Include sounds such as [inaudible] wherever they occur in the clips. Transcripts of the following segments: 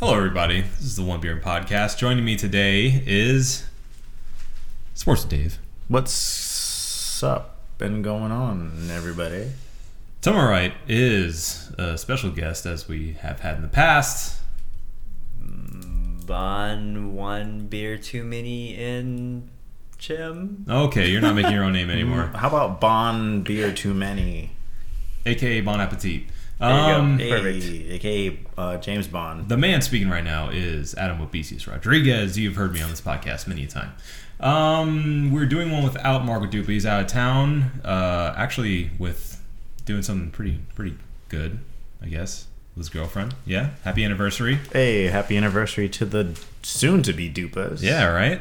Hello, everybody. This is the One Beer Podcast. Joining me today is Sports Dave. What's up and going on, everybody? Tomorite is a special guest, as we have had in the past. Bohn one beer too many in Chim. Okay, you're not making your own name [laughs] anymore, How about Bohn Beer Too Many? aka Bon Appetit. Um, Hey. Perfect. aka uh, James Bond. the man speaking right now is Adam Obesius Rodriguez. You've heard me on this podcast many a time. Um, we're doing one without Marco Duper. He's out of town. Uh, actually, with doing something pretty pretty good, I guess. With his girlfriend. Yeah. Happy anniversary. Hey, happy anniversary to the soon-to-be Dupas. Yeah. Right.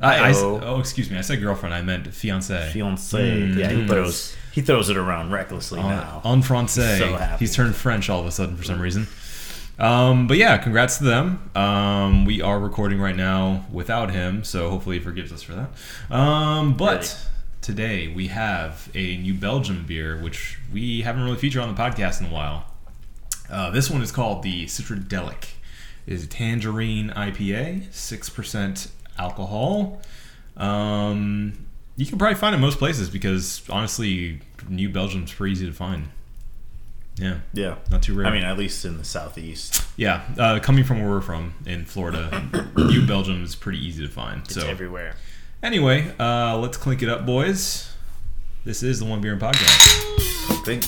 I, I oh, excuse me. I said girlfriend. I meant fiance. Fiance. Mm. Yeah, he Mm. throws he throws it around recklessly en, now. en français. So happy. He's turned French all of a sudden for some reason. Um, but yeah, congrats to them. Um, we are recording right now without him, so hopefully he forgives us for that. Um, but today we have a New Belgium beer, which we haven't really featured on the podcast in a while. Uh, this one is called the Citradelic. It is a tangerine IPA, six percent alcohol. Um, you can probably find it most places because honestly, New Belgium's pretty easy to find. Yeah, yeah. not too rare. I mean, at least in the southeast. yeah, uh, coming from where we're from in Florida, [coughs] New Belgium is pretty easy to find. It's so everywhere. anyway, uh, let's clink it up, boys. This is the One Beer and Podcast. Think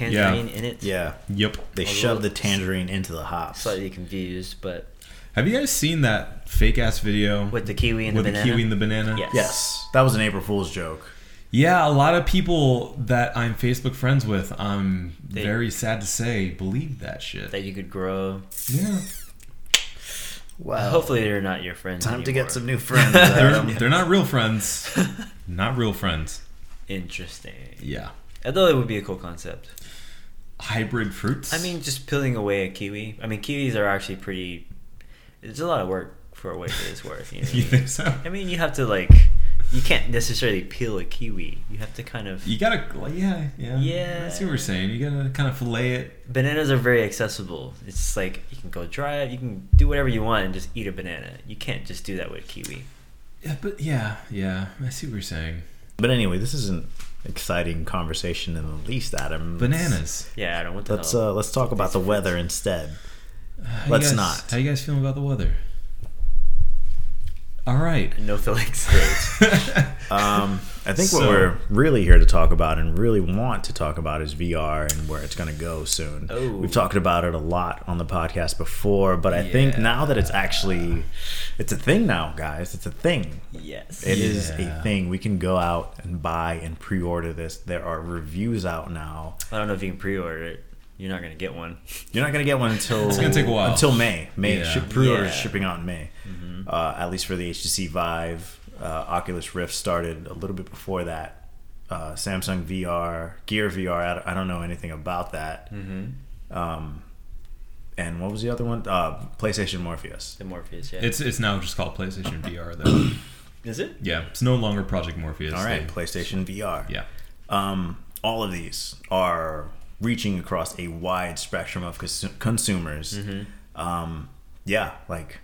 hops with the tangerine in it? Yeah. Yep. They A shoved the tangerine into the hops. Slightly confused, but Have you guys seen that fake ass video with the kiwi and with the the banana. kiwi and the banana? Yes. Yes, that was an April Fool's joke. Yeah, a lot of people that I'm Facebook friends with, I'm They- very sad to say, believe that shit. That you could grow. yeah. Wow. Hopefully, they're not your friends. time to get some new [laughs] friends. They're, they're not real friends. not real friends. Interesting. Yeah. I thought it would be a cool concept. Hybrid fruits. I mean, just peeling away a kiwi. I mean, kiwis are actually pretty. It's a lot of work for what it is worth. You, know [laughs] you think so? I mean, you have to like, you can't necessarily peel a kiwi. You have to kind of. You gotta, yeah, yeah. Yeah. I see what we're saying. You gotta kind of fillet it. Bananas are very accessible. It's just like you can go dry it. You can do whatever you want and just eat a banana. You can't just do that with kiwi. Yeah, but yeah, yeah. I see what you're saying. But anyway, this is an exciting conversation in the least, Adam. Bananas. Yeah, I don't want to. Let's uh, let's talk about the weather instead. How Let's guys- not. How you guys feeling about the weather? All right. no feelings. [laughs] Um, I think So- what we're really here to talk about and really want to talk about is VR and where it's going to go soon. Oh. We've talked about it a lot on the podcast before, but I think now that it's actually it's a thing now, guys. It's a thing. yes. It is Yeah. a thing. We can go out and buy and pre-order this. There are reviews out now. I don't know if you can pre-order it. You're not gonna get one. You're not gonna get one until It's gonna take a while. Until May. May Yeah. ship, pre-order Yeah. shipping out in May. Uh, at least for the HTC Vive. Uh, Oculus Rift started a little bit before that. Uh, Samsung VR, Gear VR. I don't, know anything about that. Mm-hmm. Um, and what was the other one? Uh, PlayStation Morpheus. The Morpheus. Yeah. It's it's now just called PlayStation VR though. [coughs] is it? yeah, it's no longer Project Morpheus. All right, They- PlayStation VR. yeah. Um, all of these are reaching across a wide spectrum of cons- consumers. Um, yeah, like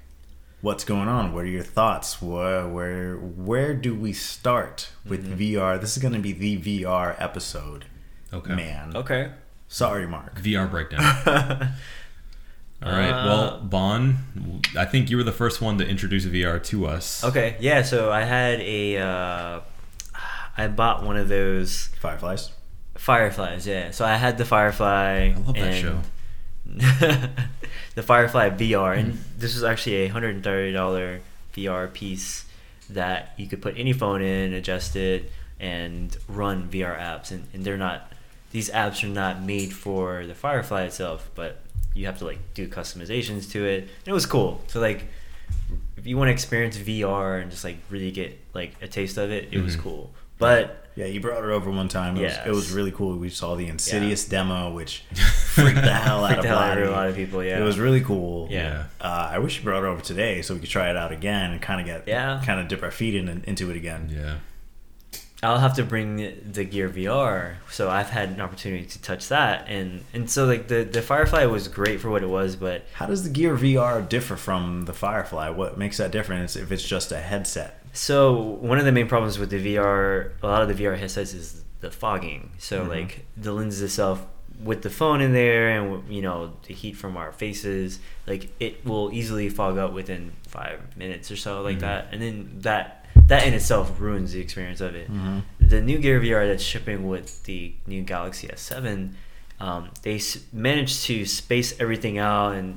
what's going on? What are your thoughts? Where where where do we start with VR? This is going to be the VR episode. Okay. Man, Okay. sorry, Mark. VR breakdown. [laughs] All right. Uh, well, Bohn, I think you were the first one to introduce VR to us. Okay. Yeah. So I had a. Uh, I bought one of those Fireflies. Fireflies. Yeah. So I had the Firefly. I love that and- show. [laughs] the Firefly VR, and this was actually a hundred and thirty dollar VR piece that you could put any phone in, adjust it, and run VR apps, and, and they're not. These apps are not made for the Firefly itself, but you have to like do customizations to it. And it was cool. So like, if you want to experience VR and just like really get like a taste of it, it was Mhm. cool. But Yeah, you brought it over one time. It, was, it was really cool. We saw the Insidious demo, which [laughs] freaked the hell out of the out of a lot of people. Yeah, It was really cool. Yeah. Uh, I wish you brought it over today so we could try it out again and kind of get Yeah. kind of dip our feet in into it again. Yeah. I'll have to bring the Gear VR. So I've had an opportunity to touch that, and and so like the the Firefly was great for what it was, but How does the Gear VR differ from the Firefly? What makes that difference if it's just a headset? So one of the main problems with the VR, a lot of the VR headsets is the fogging. So Mhm. like the lens itself, with the phone in there, and you know the heat from our faces, like it will easily fog up within five minutes or so, like Mhm. that, and then that that in itself ruins the experience of it. Mhm. The new Gear VR that's shipping with the new Galaxy S7, um, they s- managed to space everything out and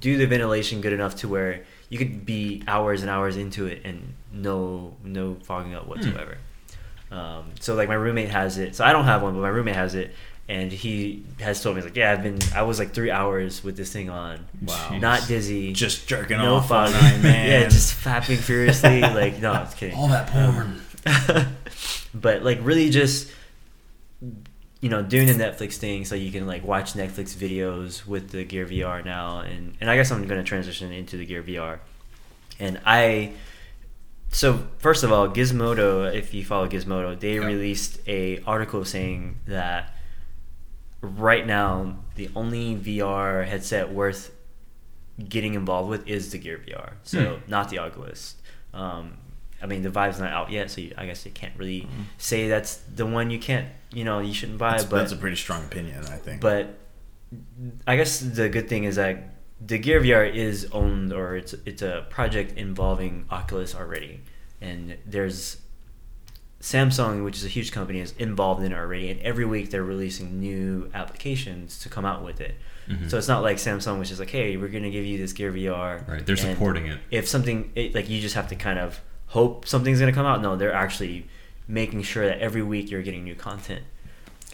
do the ventilation good enough to where you could be hours and hours into it and no no fogging up whatsoever. Um, so like my roommate has it. So I don't have one, but my roommate has it, and he has told me like, yeah, I've been I was like three hours with this thing on, Wow. not dizzy, Just jerking no off all fogging, [laughs] man. yeah, just fapping furiously. like no, I'm [laughs] kidding. All that porn. [laughs] but like really just you know doing the netflix thing so you can like watch netflix videos with the gear vr now and and i guess i'm going to transition into the gear vr and i so first of all gizmodo if you follow gizmodo they Yeah. released a article saying that right now the only vr headset worth getting involved with is the gear vr so Hmm. not the oculus um, I mean, the Vive's not out yet, so you, I guess you can't really Mm-hmm. say that's the one you can't, you know, you shouldn't buy. That's, but that's a pretty strong opinion, I think. but I guess the good thing is that the Gear VR is owned or it's it's a project involving Oculus already, and there's Samsung, which is a huge company, is involved in it already, and every week they're releasing new applications to come out with it. Mhm. So it's not like Samsung, which is like, hey, we're gonna give you this Gear VR. Right, they're supporting it. If something it, like you just have to kind of hope something's gonna come out. No, they're actually making sure that every week you're getting new content.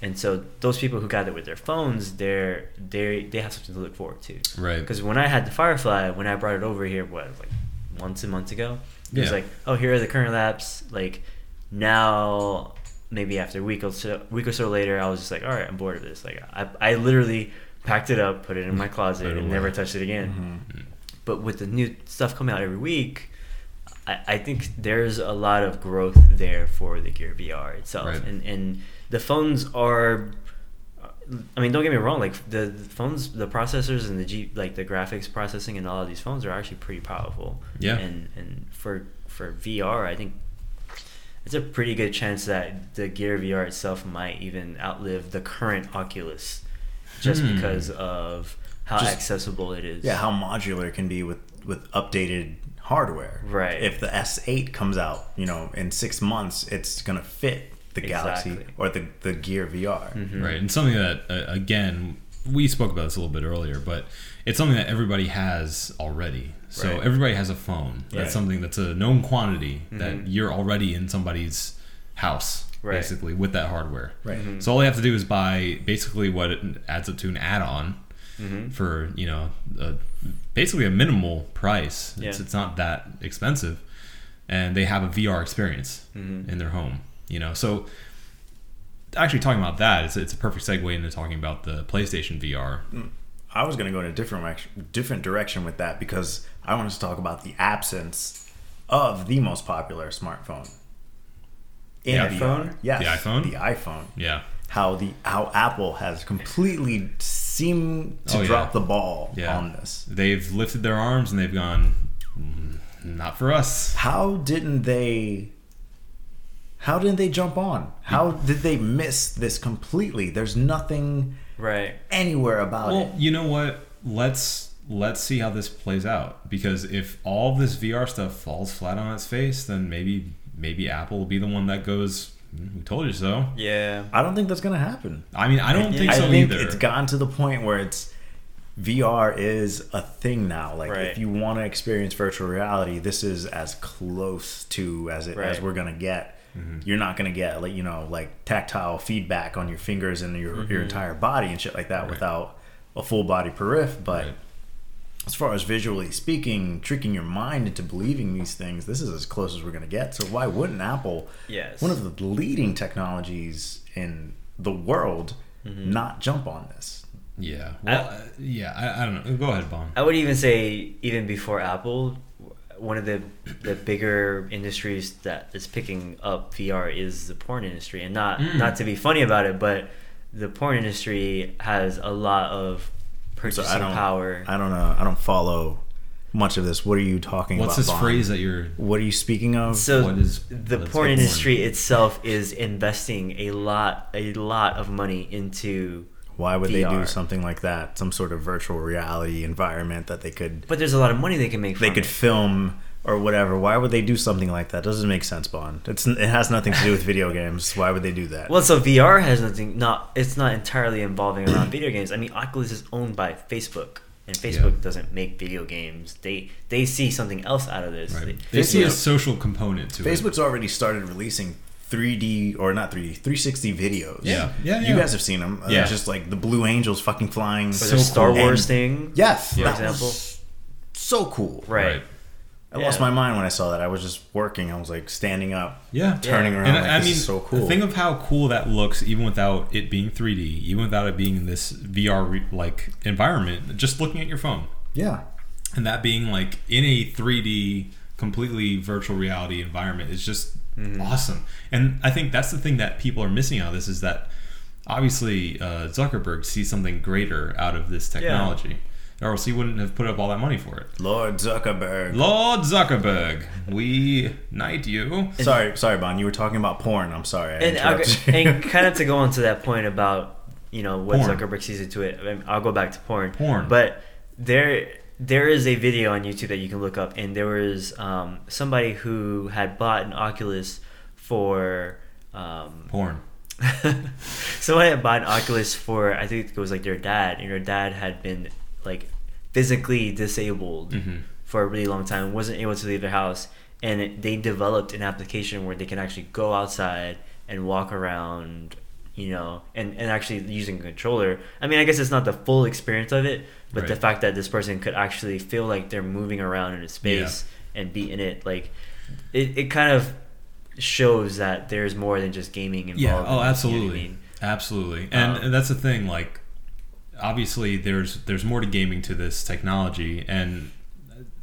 And so those people who got it with their phones, they're they they have something to look forward to. Right. Because when I had the Firefly, when I brought it over here, what like months and months ago, it was like, oh, here are the current laps. Like now, maybe after a week or so, week or so later, I was just like, all right, I'm bored of this. Like I I literally packed it up, put it in my [laughs] closet, and never touched it again. Mhm. But with the new stuff coming out every week, I, I think there's a lot of growth there for the Gear VR itself, Right. and and the phones are. I mean, don't get me wrong. Like the, the phones, the processors and the G, like the graphics processing and all of these phones are actually pretty powerful. Yeah. And and for for VR, I think it's a pretty good chance that the Gear VR itself might even outlive the current Oculus, just Hmm. because of how Just- accessible it is. Yeah, how modular it can be with with updated hardware. Right. If the S8 comes out, you know, in six months, it's gonna fit the Galaxy or the the Gear VR. Mhm. Right, and something that uh, again we spoke about this a little bit earlier, but it's something that everybody has already. So Right. everybody has a phone. That's Right. something that's a known quantity that Mhm. you're already in somebody's house, Right. basically with that hardware. Right. Mhm. So all they have to do is buy basically what it adds up to an add-on Mhm. for you know a, basically a minimal price. It's, Yeah. it's not that expensive, and they have a VR experience Mhm. in their home. You know, so actually talking about that, it's, it's a perfect segue into talking about the PlayStation VR. I was gonna go in a different direction, different direction with that because I wanted to talk about the absence of the most popular smartphone. The VR. iPhone? Yes, The iPhone? The iPhone. Yeah, How the how Apple has completely seemed to Oh, yeah. drop the ball Yeah. on this. they've lifted their arms and they've gone, "Mm, not for us. How didn't they? How didn't they jump on? How did they miss this completely? There's nothing Right. anywhere about Well, it. Well, you know what? Let's let's see how this plays out because if all this VR stuff falls flat on its face, then maybe maybe Apple will be the one that goes, "Mm, Mm, "We told you so." Yeah. I don't think that's gonna happen. I mean, I don't think I so think either. it's gotten to the point where it's VR is a thing now. Like Right. if you want to experience virtual reality, this is as close to as it as we're gonna get mm-hmm. you're not gonna get like you know like tactile feedback on your fingers and your your mm-hmm. entire body and shit like that Right. without a full body periph. But Right. As far as visually speaking, tricking your mind into believing these things, this is as close as we're gonna get. So why wouldn't Apple, Yes. one of the leading technologies in the world, Mm-hmm. not jump on this? Yeah. Well, uh, yeah. I, I don't know. Go ahead, Bohn. I would even say even before Apple, one of the the bigger industries that is picking up VR is the porn industry, and not Mm. not to be funny about it, but the porn industry has a lot of So purchasing I don't, power. I don't know. I don't follow much of this. What are you talking What's about? What's this Bond? phrase that you're? What are you speaking of? So What is- the what is porn porn? industry itself is investing a lot a lot of money into Why would they do something like that? Some sort of virtual reality environment that they could but there's a lot of money they can make they could it. film or whatever. Why would they do something like that? Doesn't make sense, Bond. It's it has nothing to do with video games. Why would they do that? Well, so VR has nothing. Not it's not entirely involving around [clears throat] video games. I mean, Oculus is owned by Facebook, and Facebook Yeah. doesn't make video games. They they see something else out of this. Right. They- They see a social component to it. Facebook's already started releasing 3D or not 3D, 360 videos. Yeah. Yeah, You guys have seen them. Uh, yeah. just like the Blue Angels fucking flying. So Star cool. Wars And- thing, Yes, For that example. was so cool. right? I lost my mind when I saw that. I was just working. I was like standing up, Yeah. turning Yeah. around. And like, I this mean, is so cool. think of how cool that looks, even without it being 3D, even without it being in this VR like environment. Just looking at your phone, yeah, and that being like in a 3D, completely virtual reality environment is just Mm-hmm. awesome. And I think that's the thing that people are missing out of this is that obviously uh, Zuckerberg sees something greater out of this technology, or else he wouldn't have put up all that money for it. Lord Zuckerberg. Lord Zuckerberg, we knight you. [laughs] sorry, sorry, Bohn. You were talking about porn. I'm sorry. I And I'll, you. and kind of to go on to that point about you know what Porn. Zuckerberg sees into it. I mean, I'll go back to porn. Porn. but there there is a video on YouTube that you can look up, and there was um, somebody who had bought an Oculus for. Um, Porn. [laughs] Someone had bought an Oculus for I think it was like their dad, and their dad had been like physically disabled Mhm. for a really long time, wasn't able to leave their house, and it, they developed an application where they can actually go outside and walk around, you know, and, and actually using a controller. I mean, I guess it's not the full experience of it, but the fact that this person could actually feel like they're moving around in a space and be in it, like it, it kind of shows that there's more than just gaming involved. Yeah. in Oh, this, you know I absolutely. mean? Absolutely. And, Um, and that's the thing. Like, obviously, there's there's more to gaming to this technology, and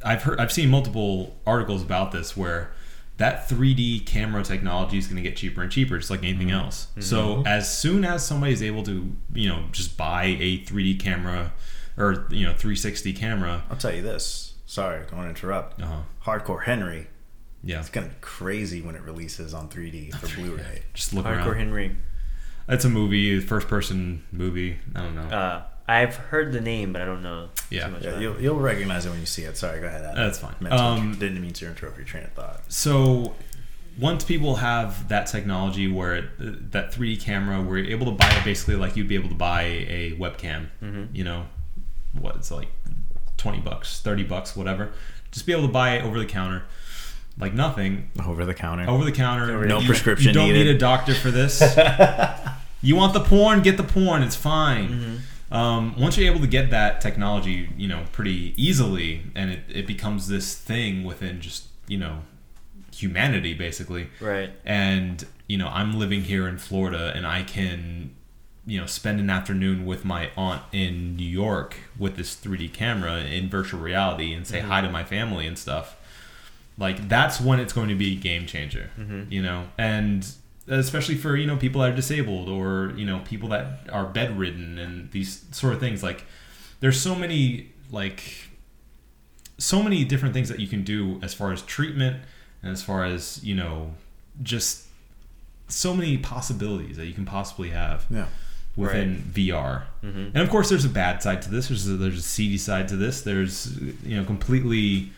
I've heard I've seen multiple articles about this where that 3D camera technology is going to get cheaper and cheaper, just like anything Mm-hmm. else. So as soon as somebody is able to, you know, just buy a 3D camera or you know 360 camera, I'll tell you this. Sorry, I don't want to interrupt. uh, Hardcore Henry. yeah, It's gonna be crazy when it releases on 3D for Blu-ray. just look around. Hardcore around. Henry. It's a movie, first person movie. I don't know. Uh, I've heard the name, but I don't know Yeah. too much Yeah, about you'll, it. you'll recognize it when you see it. Sorry, go ahead. Adam. That's fine. Meant to- Um, didn't mean to interrupt your train of thought. So once people have that technology where it, that 3D camera, where you're able to buy it basically like you'd be able to buy a webcam, you know, what it's like 20 bucks, 30 bucks, whatever. Just be able to buy it over the counter, like nothing, Over the counter. over the counter. No You- prescription You don't needed. need a doctor for this. [laughs] you want the porn? Get the porn. It's fine. Mm-hmm. Um, once you're able to get that technology, you know, pretty easily, and it, it becomes this thing within just you know humanity, basically. Right. And you know, I'm living here in Florida, and I can you know spend an afternoon with my aunt in New York with this 3D camera in virtual reality and say mm-hmm. hi to my family and stuff like that's when it's going to be a game changer mm-hmm. you know and especially for you know people that are disabled or you know people that are bedridden and these sort of things like there's so many like so many different things that you can do as far as treatment and as far as you know just so many possibilities that you can possibly have Yeah. within VR. Mm-hmm. And of course, there's a bad side to this. There's a, there's a seedy side to this. There's you know completely,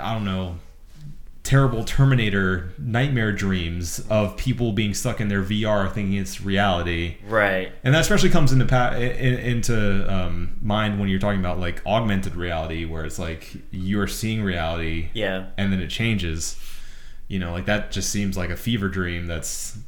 I don't know, terrible Terminator nightmare dreams of people being stuck in their VR thinking it's reality. Right. And that especially comes into pa- in, into um, mind when you're talking about like augmented reality, where it's like you're seeing reality Yeah. and then it changes. You know, like that just seems like a fever dream that's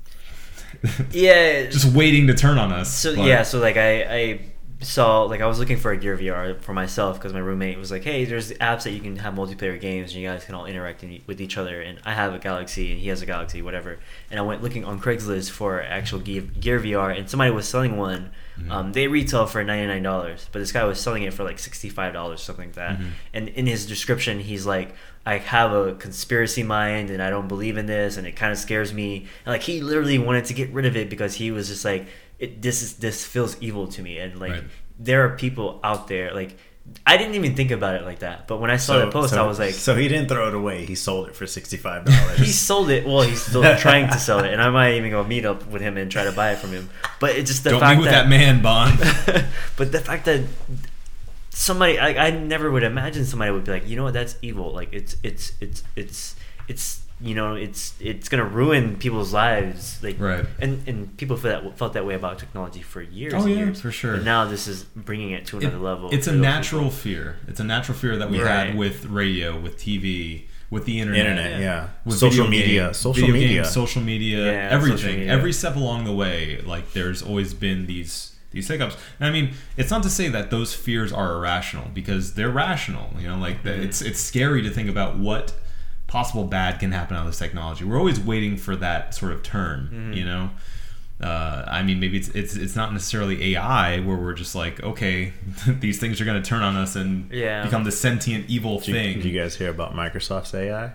Yeah. [laughs] just waiting to turn on us. So but- yeah, so like I, I saw like I was looking for a Gear VR for myself because my roommate was like, "Hey, there's apps that you can have multiplayer games and you guys can all interact in, with each other." And I have a Galaxy and he has a Galaxy, whatever. And I went looking on Craigslist for actual Gear, Gear VR, and somebody was selling one. Mm-hmm. Um, they retail for ninety nine dollars, but this guy was selling it for like sixty five dollars, something like that. Mhm. And in his description, he's like, "I have a conspiracy mind and I don't believe in this, and it kind of scares me." And like he literally wanted to get rid of it because he was just like, it, "This is this feels evil to me," and like Right. there are people out there like. I didn't even think about it like that, but when I saw that post, so- I was like, so he didn't throw it away. He sold it for sixty five dollars. [laughs] he sold it. Well, he's still [laughs] trying to sell it, and I might even go meet up with him and try to buy it from him. But it's just the Don't fact with that, man, Bond. [laughs] but the fact that somebody, I, I never would imagine somebody would be like, you know what, that's evil. Like it's it's it's it's it's you know it's it's gonna ruin people's lives. Like Right. and and people feel that felt that way about technology for years. Oh, and yeah, years. for sure. But now this is bringing it to It- another level. It's a natural people. fear. It's a natural fear that we Right. had with radio, with TV, with the internet. Internet, yeah. with Social video media, games, social video media. games, social media, Yeah, everything. social media. Every step along the way, like there's always been these these hiccups. And I mean, it's not to say that those fears are irrational because they're rational. You know, like Mm-hmm. the, it's it's scary to think about what possible bad can happen out of this technology. We're always waiting for that sort of turn. Mm-hmm. You know. Uh, I mean, maybe it's, it's it's not necessarily AI where we're just like, okay, [laughs] these things are going to turn on us and Yeah. become the sentient evil Did you, thing. did you guys hear about Microsoft's AI?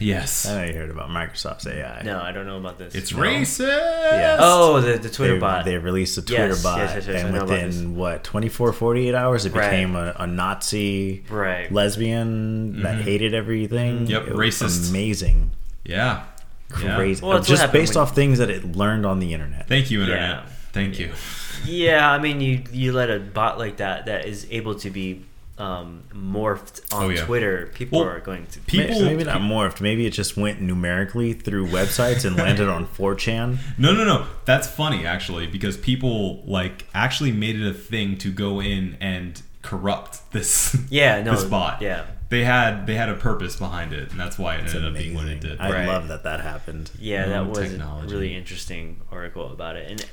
Yes, I know you heard about Microsoft's AI. No, I don't know about this. it's No. racist. Yes. Oh, the, the Twitter they, bot. they released a Twitter Yes, bot, yes, yes, yes, and know within what 24, 48 hours, it Right. became a, a Nazi Right. lesbian that hated everything. Mm-hmm. Yep, It was racist. Amazing, Yeah. Yeah. crazy. Well, Just based when- off things that it learned on the internet. Thank you, internet. Yeah. Thank you. Yeah, I mean, you you let a bot like that that is able to be um, morphed on Oh, yeah. Twitter. People Well, are going to people- maybe, maybe not morphed. Maybe it just went numerically through websites and landed on [laughs] 4chan. No, no, no. That's funny actually because people like actually made it a thing to go in and corrupt this. Yeah, [laughs] no, this bot. yeah. They had they had a purpose behind it, and that's why it It's ended up being what it did. I Right. love that that happened. Yeah, that Um, was technology. a really interesting article about it. And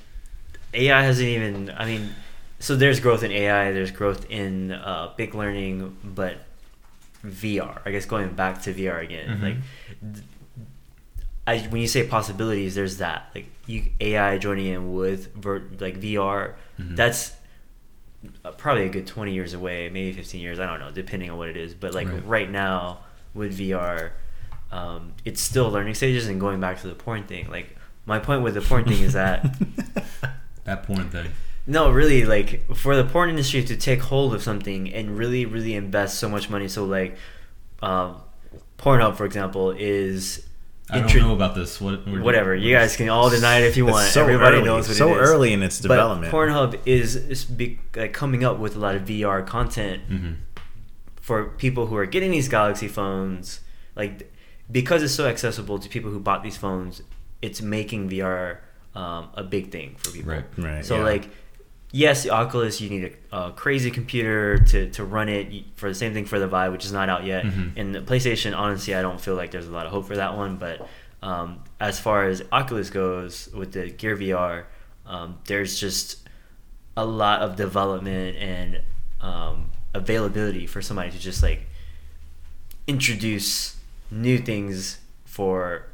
AI hasn't even. I mean, so there's growth in AI. There's growth in uh, big learning, but VR. I guess going back to VR again, Mhm. like. I, when you say possibilities, there's that like you AI joining in with ver, like VR. Mhm. That's uh, probably a good 20 years away, maybe 15 years. I don't know, depending on what it is. But like Right. right, now with VR, um, it's still learning stages. And going back to the porn thing, like my point with the porn thing is that [laughs] That porn thing. No, really, like for the porn industry to take hold of something and really, really invest so much money. So like, um, Pornhub, for example, is I don't intro- know about this. What? what- whatever. You guys can all deny it if you want. so Everybody early, knows what so it is. early in its development, But development. Pornhub is, is be, like coming up with a lot of VR content Mhm. for people who are getting these Galaxy phones. Like because it's so accessible to people who bought these phones, it's making VR um, a big thing for people. Right. Right, So yeah. like, yes, the Oculus you need a, a crazy computer to, to run it for the same thing for the Vive, which is not out yet. Mhm. And the PlayStation, honestly, I don't feel like there's a lot of hope for that one. But um, as far as Oculus goes with the Gear VR, um, there's just a lot of development and um, availability for somebody to just like introduce new things for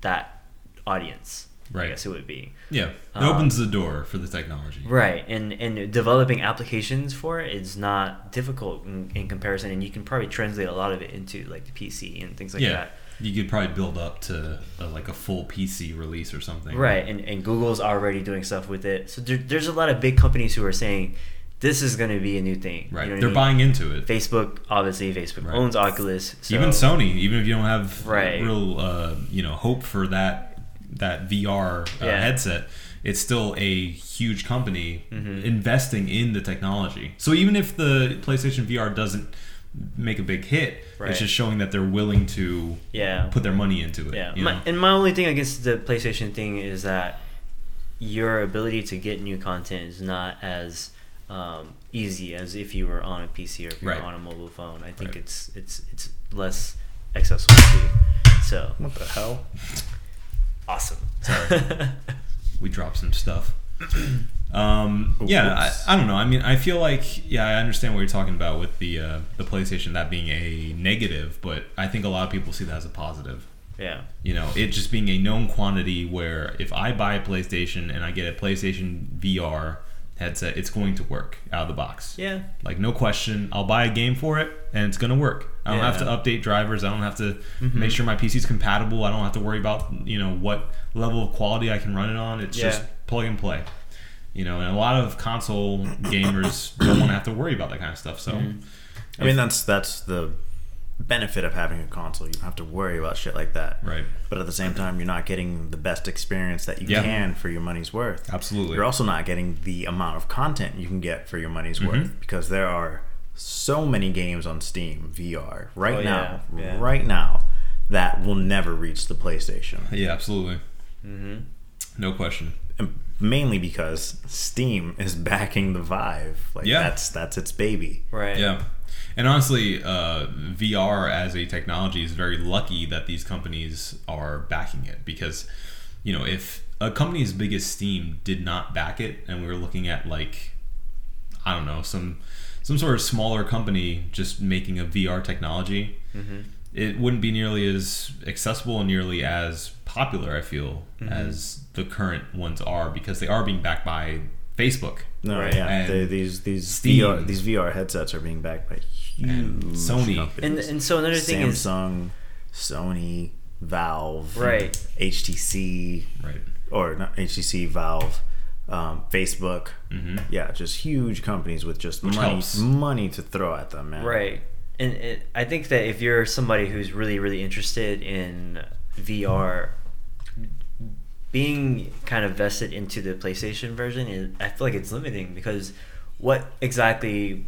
that audience. I Right. guess it would be. Yeah. It Um, opens the door for the technology. Right, and and developing applications for it is not difficult in, in comparison, and you can probably translate a lot of it into like the PC and things like yeah. that. You could probably build up to uh like a full PC release or something. Right, and, and Google's already doing stuff with it. So there, there's a lot of big companies who are saying this is going to be a new thing. Right. You know They're mean? buying into it. Facebook, obviously, Facebook Right. owns Oculus. So even Sony, even if you don't have Right. real, uh, you know, hope for that that VR uh, Yeah. headset, it's still a huge company Mhm. investing in the technology. So even if the PlayStation VR doesn't make a big hit, Right. it's just showing that they're willing to Yeah. put their money into it. Yeah, you my, know? and my only thing against the PlayStation thing is that your ability to get new content is not as um, easy as if you were on a PC or if you Right. were on a mobile phone. I think Right. it's it's it's less accessible to you. So What the hell? Awesome. [laughs] we dropped some stuff. [clears throat] Um, yeah, I, I don't know. I mean, I feel like yeah, I understand what you're talking about with the uh, the PlayStation that being a negative, but I think a lot of people see that as a positive. yeah. You know, it just being a known quantity where if I buy a PlayStation and I get a PlayStation VR headset, it's going to work out of the box. Yeah. Like no question, I'll buy a game for it and it's gonna work. I don't have to update drivers. I don't have to Mm-hmm. make sure my PC's compatible. I don't have to worry about you know what level of quality I can run it on. It's just plug and play. You know, and a lot of console gamers don't want to have to worry about that kind of stuff. So, Mm-hmm. I mean, that's that's the benefit of having a console. You don't have to worry about shit like that. right, But at the same time, you're not getting the best experience that you Yeah. can for your money's worth. absolutely. You're also not getting the amount of content you can get for your money's Mm-hmm. worth because there are so many games on Steam VR right Oh, now, yeah, yeah. right now, that will never reach the PlayStation. yeah, absolutely, Mm-hmm. no question. And mainly because Steam is [laughs] backing the Vive. Like Yeah. that's that's its baby. Right. Yeah. And honestly, uh, VR as a technology is very lucky that these companies are backing it because, you know, if a company as big as Steam did not back it, and we were looking at like, I don't know, some some sort of smaller company just making a VR technology, it wouldn't be nearly as accessible and nearly as popular. I feel as the current ones are because they are being backed by Facebook. No, Right. yeah, they, these these Steam. VR these VR headsets are being backed by huge And Sony. And companies. and so another thing is Samsung, Sony, Valve, Right. HTC, Right. or not HTC, Valve, um, Facebook. hmm Yeah, just huge companies with just Which money helps. money to throw at them, man. Right. And it, I think that if you're somebody who's really, really interested in VR, being kind of vested into the PlayStation version, is, I feel like it's limiting because what exactly,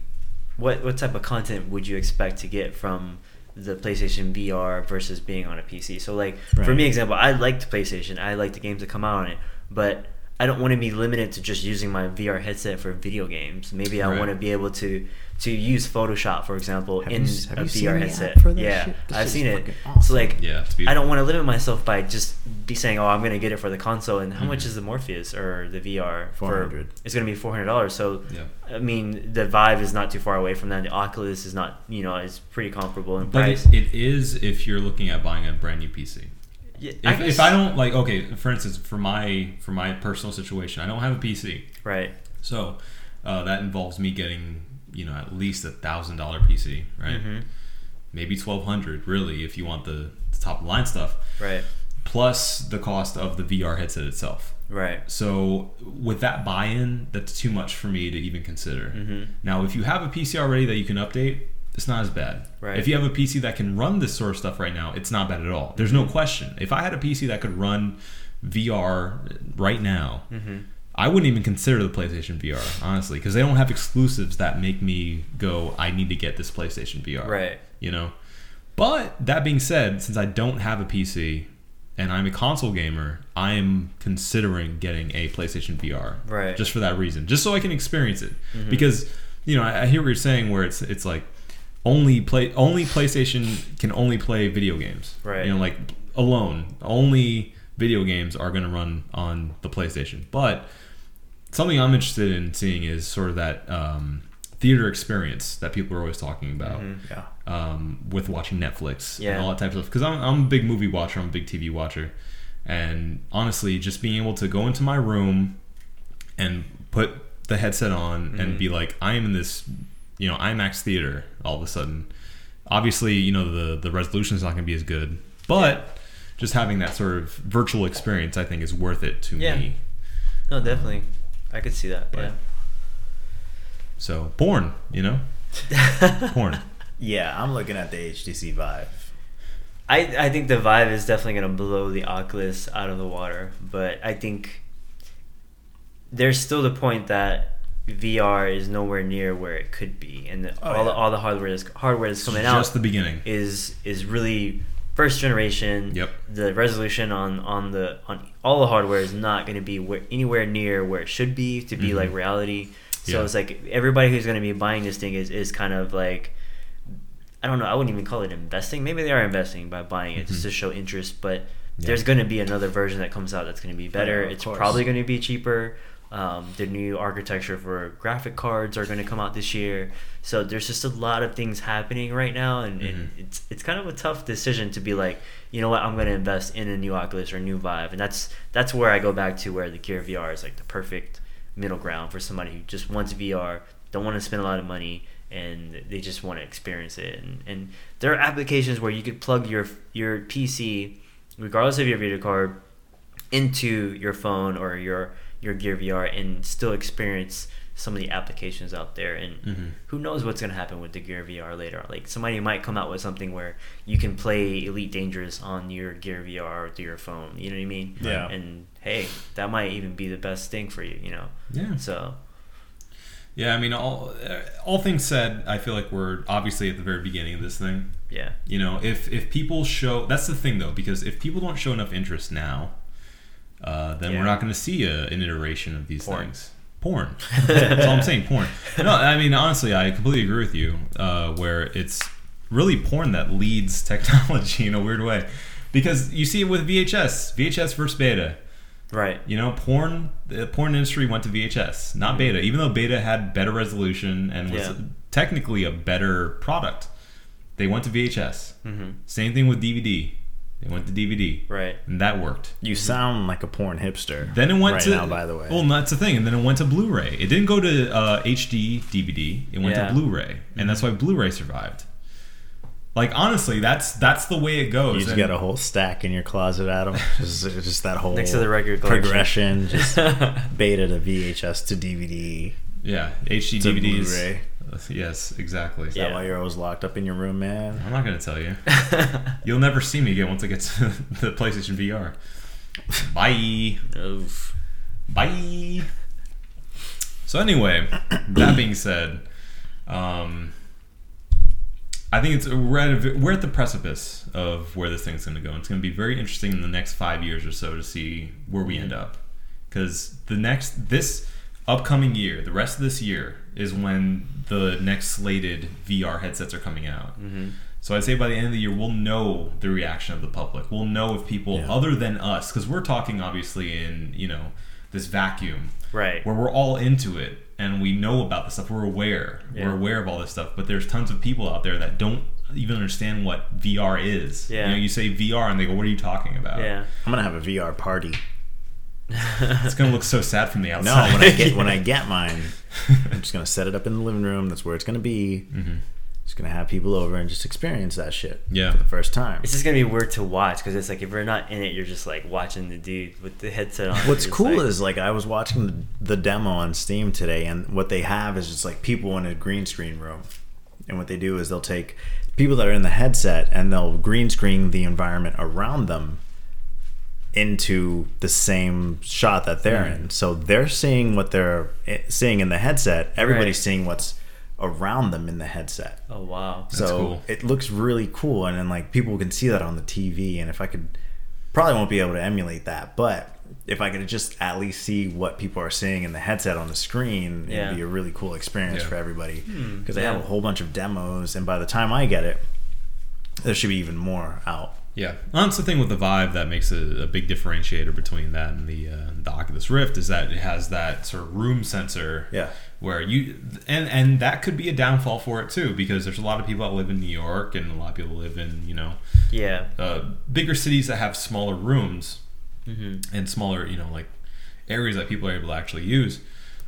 what what type of content would you expect to get from the PlayStation VR versus being on a PC? So like for me, example, I like the PlayStation, I like the games that come out on it, but I don't want to be limited to just using my VR headset for video games. Maybe I Right. want to be able to to use Photoshop, for example, Have in you have a you seen VR the headset. app for that yeah, shit? I've seen it. awesome. So like, Yeah, it's I don't want to limit myself by just be saying, "Oh, I'm going to get it for the console." And how much Mhm. is the Morpheus or the VR? for- 400. It's going to be four hundred dollars. So Yeah. I mean, the Vive is not too far away from that. The Oculus is not, you know, it's pretty comparable in But price. it, it is if you're looking at buying a brand new PC. Yeah, If, guess- if I don't like, okay, for instance, for my for my personal situation, I don't have a PC, right, so uh, that involves me getting you know at least a thousand dollar PC, right? Mhm. Maybe twelve hundred, really, if you want the, the top line stuff, right, plus the cost of the VR headset itself. right, So with that buy-in, that's too much for me to even consider. Mhm. Now, if you have a PC already that you can update, it's not as bad. Right. If you have a PC that can run this sort of stuff right now, it's not bad at all. There's no question. If I had a PC that could run VR right now, Mhm. I wouldn't even consider the PlayStation VR honestly, because they don't have exclusives that make me go, I need to get this PlayStation VR. right, You know. But that being said, since I don't have a PC and I'm a console gamer, I am considering getting a PlayStation VR. Right. Just for that reason, just so I can experience it. Mm-hmm. Because you know, I, I hear what you're saying, where it's it's like only play only PlayStation can only play video games. Right. You know, like alone, only video games are going to run on the PlayStation. But something I'm interested in seeing is sort of that um, theater experience that people are always talking about Yeah. um, with watching Netflix Yeah. and all that type of stuff. Because I'm, I'm a big movie watcher, I'm a big TV watcher, and honestly, just being able to go into my room and put the headset on Mm-hmm. and be like, I am in this, you know, IMAX theater. All of a sudden, obviously, you know, the the resolution is not going to be as good, but just having that sort of virtual experience, I think, is worth it to Yeah. me. no, definitely, I could see that. But- So, porn, you know, Yeah. [laughs] porn. Yeah, I'm looking at the HTC Vive. I, I think the Vive is definitely going to blow the Oculus out of the water, but I think there's still the point that VR is nowhere near where it could be, and the, Oh, all, the, all the hardware that's hardware that's coming just out the beginning. is is really first generation. Yep. The resolution on on the on all the hardware is not going to be where, anywhere near where it should be to be Mhm. like reality. So Yeah. it's like everybody who's going to be buying this thing is is kind of like I don't know. I wouldn't even call it investing. Maybe they are investing by buying it Mm-hmm. just to show interest. But Yeah. there's going to be another version that comes out that's going to be better. Yeah, it's course. probably going to be cheaper. Um, the new architecture for graphic cards are going to come out this year. So there's just a lot of things happening right now, and, and Mhm. it's it's kind of a tough decision to be like, you know what, I'm going to invest in a new Oculus or a new Vive, and that's that's where I go back to where the Gear VR is like the perfect middle ground for somebody who just wants VR, don't want to spend a lot of money, and they just want to experience it. And, and there are applications where you could plug your your PC, regardless of your video card, into your phone or your your Gear VR and still experience some of the applications out there. And Mhm. who knows what's going to happen with the Gear VR later? Like somebody might come out with something where you can play Elite Dangerous on your Gear VR through your phone. You know what I mean? Yeah. And hey, that might even be the best thing for you. You know. Yeah. So Yeah, I mean, all uh, all things said, I feel like we're obviously at the very beginning of this thing. yeah. You know, if if people show that's the thing though, because if people don't show enough interest now, uh, then Yeah. we're not going to see a, an iteration of these Porn. things. Porn. [laughs] that's all I'm saying. Porn. No, I mean honestly, I completely agree with you. Uh, where it's really porn that leads [laughs] technology in a weird way, because you see it with VHS, VHS versus beta. Right. You know, porn the porn industry went to VHS, not beta, even though beta had better resolution and was Yeah. technically a better product. They went to VHS. Mm-hmm. Same thing with DVD. They went to DVD, Right. and that worked. You sound like a porn hipster. Then it went right to now, by the way. Well, that's the thing, and then it went to Blu-ray. It didn't go to uh, HD DVD. It went Yeah. to Blu-ray, and that's why Blu-ray survived. Like honestly, that's that's the way it goes. you just and- got a whole stack in your closet, Adam. [laughs] Just, just that whole Next to the record collection. progression, just [laughs] beta to VHS to DVD. Yeah, HD to DVDs. Blu-ray. Yes, exactly. Is Yeah. that why you're always locked up in your room, man? I'm not gonna tell you. [laughs] You'll never see me again once I get to [laughs] the PlayStation VR. Bye. Oof. Bye. So anyway, that being said, um, I think it's we're at, a, we're at the precipice of where this thing's going to go. It's going to be very interesting in the next five years or so to see where we end up, because the next this upcoming year, the rest of this year is when the next slated VR headsets are coming out. Mm-hmm. So I'd say by the end of the year, we'll know the reaction of the public. We'll know if people Yeah. other than us, because we're talking obviously in you know this vacuum Right. where we're all into it and we know about this stuff. We're aware. Yeah. We're aware of all this stuff. But there's tons of people out there that don't even understand what VR is. Yeah. You know, you say VR and they go, "What are you talking about?" Yeah. I'm gonna have a VR party. It's gonna look so sad from the outside. No, outside. when I get when I [laughs] get mine, I'm just gonna set it up in the living room. That's where it's gonna be. Mhm. Just gonna have people over and just experience that shit Yeah. for the first time. It's just gonna be weird to watch because it's like if you're not in it, you're just like watching the dude with the headset on. What's cool like- is like I was watching the, the demo on Steam today, and what they have is just like people in a green screen room, and what they do is they'll take people that are in the headset and they'll green screen the environment around them into the same shot that they're Hmm. in. So they're seeing what they're eh, seeing in the headset. Everybody's Right. seeing what's around them in the headset. oh wow. That's so cool. it looks really cool, and then like people can see that on the TV. And if I could, probably won't be able to emulate that, but if I could just at least see what people are seeing in the headset on the screen, Yeah. it'd be a really cool experience Yeah. for everybody. Hmm, Because they have a whole bunch of demos, and by the time I get it, there should be even more out. Yeah, that's the thing with the Vive that makes a, a big differentiator between that and the uh, the Oculus Rift is that it has that sort of room sensor. Yeah. Where you and and that could be a downfall for it too because there's a lot of people that live in New York and a lot of people live in you know Yeah. uh, bigger cities that have smaller rooms Mm-hmm. and smaller you know like areas that people are able to actually use.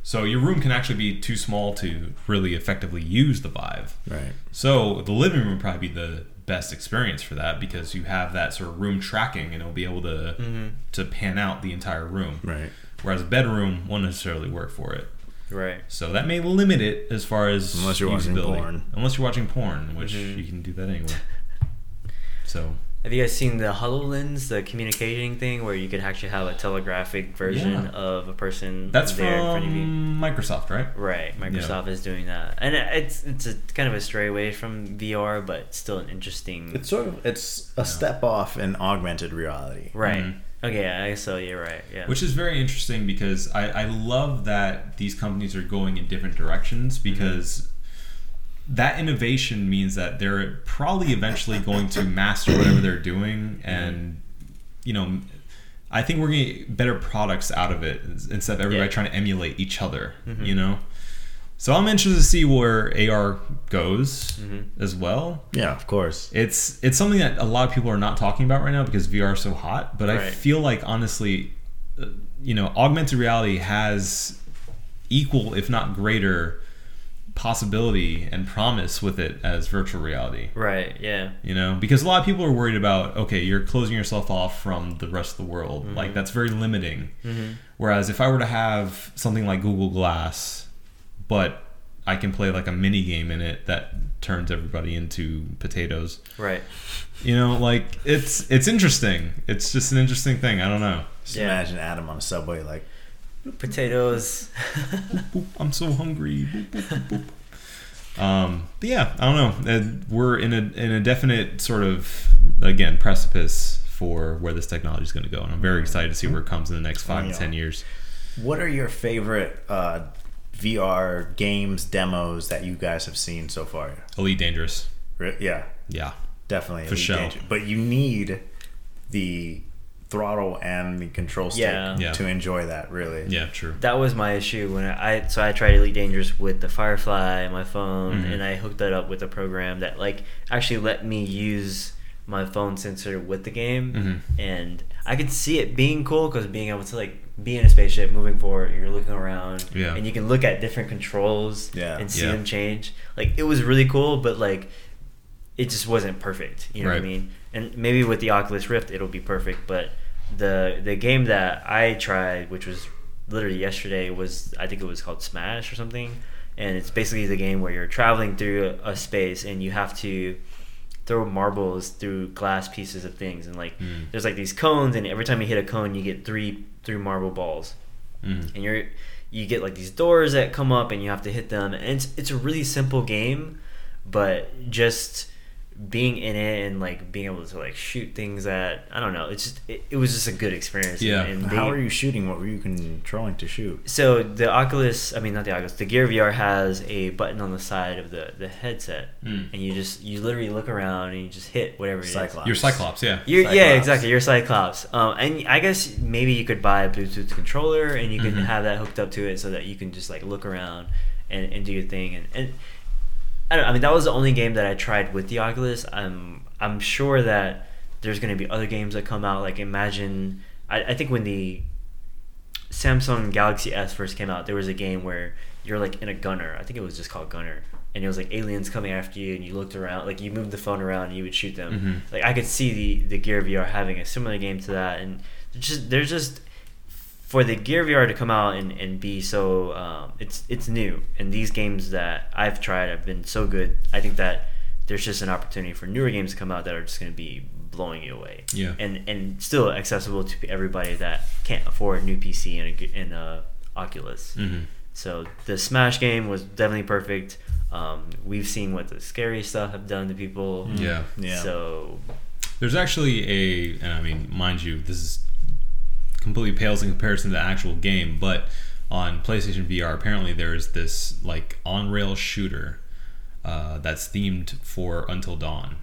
So your room can actually be too small to really effectively use the Vive. Right. So the living room would probably be the best experience for that because you have that sort of room tracking and it'll be able to Mm-hmm. to pan out the entire room. Right. Whereas a bedroom won't necessarily work for it. Right. So that may limit it as far as Unless you're watching porn. Unless you're watching porn, which Mhm. you can do that anyway. [laughs] So Have you guys seen the HoloLens, the communicating thing, where you could actually have a telegraphic version Yeah. of a person that's there in front of you? from Microsoft, right? Right, Microsoft is doing that, and it's it's a kind of a stray away from VR, but still an interesting. It's sort of it's a step off in augmented reality. right. Mhm. Okay, I guess so. You're right. Yeah. Which is very interesting because I, I love that these companies are going in different directions Mm-hmm. That innovation means that they're probably eventually going to master whatever they're doing and you know i think we're going to get better products out of it instead of everybody Yeah. trying to emulate each other you know so i'm interested to see where ar goes as well Yeah, of course. it's it's something that a lot of people are not talking about right now because VR is so hot. But I feel like honestly, uh, you know, augmented reality has equal, if not greater, possibility and promise with it as virtual reality. Right. Yeah. You know, because a lot of people are worried about okay, you're closing yourself off from the rest of the world. Mm-hmm. Like that's very limiting. Whereas if I were to have something like Google Glass, but I can play like a mini game in it that turns everybody into potatoes. Right. You know, like it's it's interesting. It's just an interesting thing. I don't know. Just Yeah. imagine Adam on a subway, like, Potatoes. Boop, I'm so hungry. Boop, boop, boop, boop. Um, but yeah, I don't know. We're in a in a definite sort of again precipice for where this technology is going to go, and I'm very excited to see where it comes in the next five Yeah. to ten years. what are your favorite uh, VR games demos that you guys have seen so far? Elite Dangerous, Re- Yeah, yeah, definitely. For Elite sure. Dangerous. But you need the throttle and the control stick Yeah. Yeah. to enjoy that, really. yeah, true. That was my issue when I so I tried Elite Dangerous with the Firefly my phone, Mhm. and I hooked that up with a program that like actually let me use my phone sensor with the game, Mhm. and I could see it being cool because being able to like be in a spaceship, moving forward, you're looking around, Yeah. and you can look at different controls, Yeah. and see Yeah. them change. Like it was really cool, but like it just wasn't perfect. You know what I mean? And maybe with the Oculus Rift, it'll be perfect. But the the game that I tried, which was literally yesterday, was I think it was called Smash or something. And it's basically the game where you're traveling through a, a space and you have to throw marbles through glass pieces of things. And like Mm. there's like these cones, and every time you hit a cone, you get three three marble balls Mm. and you're you get like these doors that come up and you have to hit them and it's it's a really simple game but just being in it and like being able to like shoot things that I don't know it's just it, it was just a good experience Yeah. and they, How are you shooting? What were you controlling to shoot? so the Oculus I mean not the Oculus the Gear VR has a button on the side of the the headset Mm. and you just you literally look around and you just hit whatever it is. Cyclops. You're Cyclops, yeah. You're, yeah, exactly. You're Cyclops. Um, and I guess maybe you could buy a Bluetooth controller and you can Mhm. have that hooked up to it so that you can just like look around and, and do your thing. And, and I don't. I mean, that was the only game that I tried with the Oculus. I'm I'm sure that there's going to be other games that come out. Like imagine, I, I think when the Samsung Galaxy S first came out, there was a game where you're like in a gunner. I think it was just called Gunner, and it was like aliens coming after you, and you looked around, like you moved the phone around, and you would shoot them. Mhm. Like I could see the the Gear VR having a similar game to that, and just there's just for the Gear VR to come out and, and be so um, it's it's new, and these games that I've tried have been so good. I think that there's just an opportunity for newer games to come out that are just going to be blowing you away Yeah. and and still accessible to everybody that can't afford a new PC and a, g- and a Oculus. Mhm. So the Smash game was definitely perfect. Um, we've seen what the scary stuff have done to people. Yeah. Yeah. So There's actually a, and I mean, mind you, this is completely pales in comparison to the actual game, but on PlayStation VR, apparently there's this like on rail shooter uh, that's themed for Until Dawn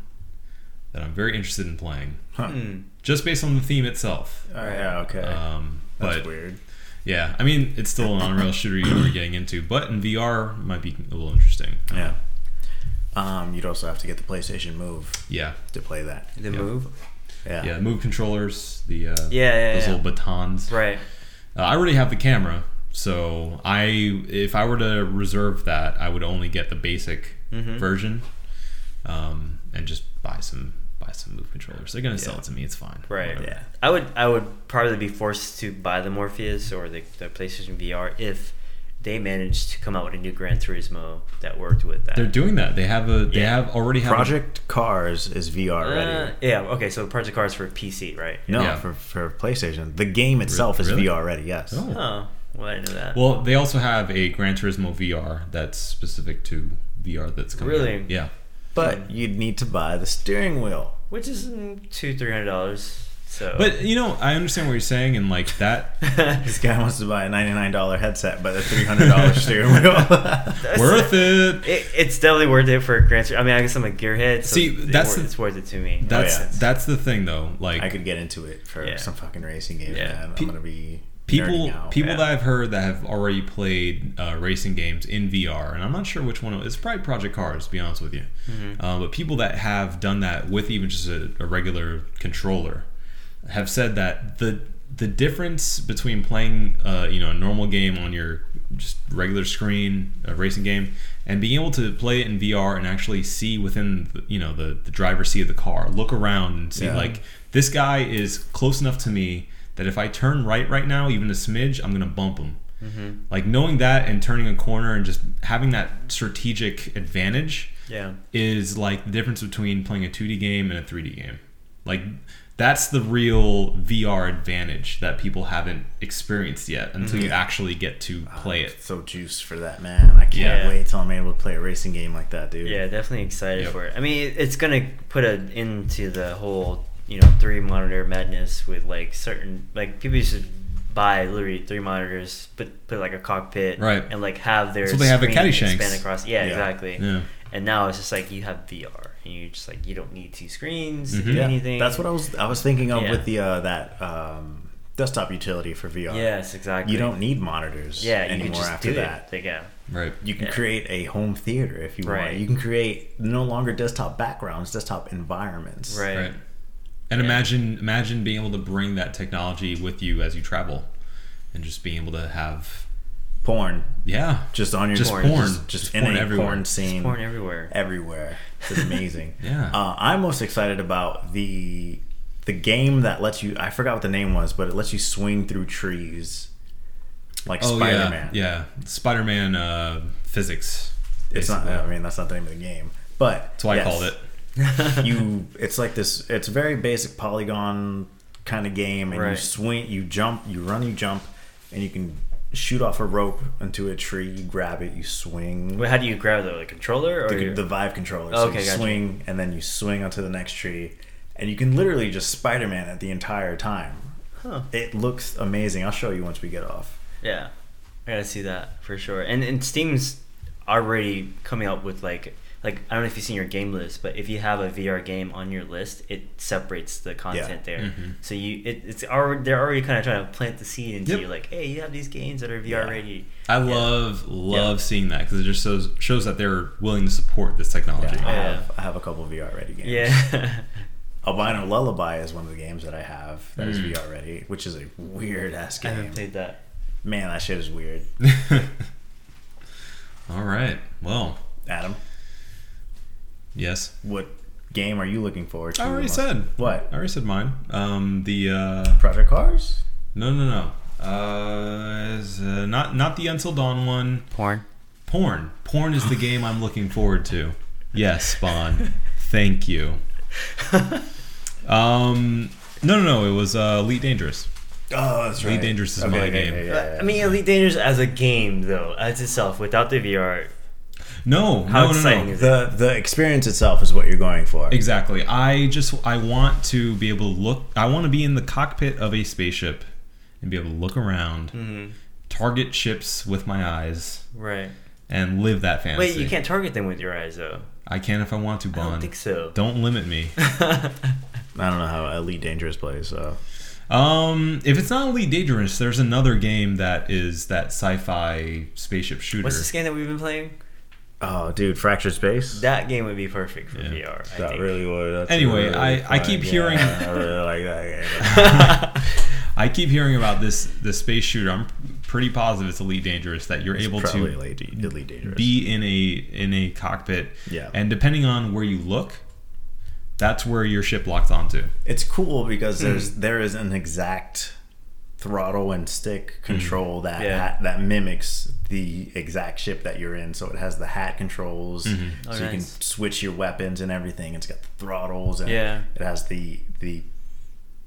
that I'm very interested in playing, Huh. hmm, just based on the theme itself. Oh, yeah, okay. Um, That's weird. yeah, I mean, it's still an on rail shooter you know we're getting into, but in VR might be a little interesting. Yeah. Um, you'd also have to get the PlayStation Move Yeah, to play that. the Yeah. move, Yeah. yeah, move controllers, the uh, Yeah, yeah, those yeah. little batons. right? Uh, I already have the camera, so I if I were to reserve that, I would only get the basic Mhm. version, um, and just buy some buy some move controllers. They're gonna sell it to me. It's fine. Right. Whatever. Yeah. I would I would probably be forced to buy the Morpheus or the, the PlayStation VR if they managed to come out with a new Gran Turismo that worked with that. They're doing that. They have a. They Yeah. have already have a- Project Cars is VR Uh, ready. yeah. Okay. So Project Cars for PC, right? No, Yeah. for, for PlayStation. The game itself is really? VR ready, yes. Oh. Oh, well, I didn't know that. Well, they also have a Gran Turismo VR that's specific to VR that's coming. out. Really? Yeah. But you'd need to buy the steering wheel. Which is mm, two three hundred dollars. So, But you know, I understand what you're saying, and like that [laughs] This guy wants to buy a ninety-nine dollar headset, but a three hundred dollar [laughs] steering wheel. Worth it. It, it's definitely worth it for Gran Turismo. I mean, I guess I'm a gearhead. So See, that's wor- the- it's worth it to me. That's yeah. that's the thing though. Like I could get into it for Yeah. some fucking racing games, Yeah. man. Pe- I'm gonna be people out. people yeah. that I've heard that have already played uh, racing games in VR, and I'm not sure which one. It, it's probably Project Cars, to be honest with you. Mm-hmm. Uh, but people that have done that with even just a, a regular controller have said that the the difference between playing uh, you know a normal game on your just regular screen a racing game and being able to play it in VR and actually see within the, you know the the driver's seat of the car look around and see Yeah. like this guy is close enough to me that if I turn right right now even a smidge I'm gonna bump him like knowing that and turning a corner and just having that strategic advantage yeah. is like the difference between playing a 2D game and a 3D game. Like that's the real VR advantage that people haven't experienced yet until you mm-hmm. actually get to ah, play it. So juiced for that, man. I can't Yeah. wait till I'm able to play a racing game like that, dude. Yeah, definitely excited Yep. for it. I mean, it's gonna put an end to the whole, you know, three monitor madness with like certain like people used to buy literally three monitors, put put like a cockpit, Right. and like have their So they have a screen Caddyshanks. expand across. Yeah, Yeah. exactly. Yeah. And now it's just like you have VR, and you just like you don't need two screens to Mhm. do Yeah, anything. That's what I was I was thinking of Yeah. with the uh, that um, desktop utility for VR. Yes, exactly. You don't need monitors Yeah, you anymore can just after do that. it. Yeah. Right. You can Yeah. create a home theater if you want. You can create no longer desktop backgrounds, desktop environments. Right. Right. And Yeah. imagine imagine being able to bring that technology with you as you travel and just being able to have Porn yeah. just on your Just porn, porn. just, just Just in porn a everywhere. porn scene Porn everywhere. everywhere. It's amazing. [laughs] Yeah. Uh, I'm most excited about the the game that lets you. I forgot what the name was, but it lets you swing through trees, like Oh Spider Man. yeah. Yeah. Spider-Man uh, physics. It's not. I mean, that's not the name of the game. But That's why yes, I called it. [laughs] you. [laughs] It's like this. It's a very basic polygon kind of game, and you swing, you jump, you run, you jump, and you can shoot off a rope into a tree. You grab it, you swing. Wait, how do you grab the controller or the, the Vive controller. Oh, so okay, you gotcha. swing and then you swing onto the next tree, and you can literally just Spider Man it the entire time. Huh. It looks amazing. I'll show you once we get off. Yeah, I gotta see that for sure. And and Steam's already coming up with like like I don't know if you've seen your game list, but if you have a VR game on your list, it separates the content there. Mhm. So you it, it's already they're already kind of trying to plant the seed into Yep. you, like, hey, you have these games that are VR Yeah. ready. I Yeah. love love Yeah. seeing that because it just shows shows that they're willing to support this technology. Yeah, I Yeah. have I have a couple VR ready games. Yeah, [laughs] Albino Lullaby is one of the games that I have that is Mm. VR ready, which is a weird ass game. I haven't played that. Man, that shit is weird. [laughs] All right. Well, Adam, yes. what game are you looking forward to? I already said. What? I already said mine. Um, the uh, Project Cars? no, no, no. Uh, is, uh, not not the Until Dawn one. Porn. Porn. Porn is the [laughs] game I'm looking forward to. Yes, Spawn. Thank you. [laughs] Um, no, no, no. It was uh, Elite Dangerous. Oh, that's right. Elite Dangerous is my game. I mean, Elite Dangerous as a game though, as itself, without the VR. No, How no, no, exciting no. is the the experience itself is what you're going for. Exactly. I just I want to be able to look. I want to be in the cockpit of a spaceship and be able to look around, Mm-hmm. target ships with my eyes, Right. and live that fantasy. Wait, you can't target them with your eyes though. I can if I want to, I Bohn. don't think so. Don't limit me. [laughs] I don't know how Elite Dangerous plays, so Um, if it's not Elite Dangerous, there's another game that is that sci-fi spaceship shooter. What's this game that we've been playing? Oh, dude, Fractured Space. That game would be perfect for Yeah. VR. I that think. really would. That's Anyway, really I- I keep game. hearing- I really like that game. [laughs] I keep hearing about this the space shooter. I'm pretty positive it's Elite Dangerous that you're able to Elite, Elite Dangerous. be in a in a cockpit. Yeah. And depending on where you look, that's where your ship locks onto. it's cool because Hmm. there's there is an exact throttle and stick control that Yeah. that mimics the exact ship that you're in. So it has the hat controls, Mm-hmm. Oh, so you can switch your weapons and everything. It's got the throttles and Yeah. it has the the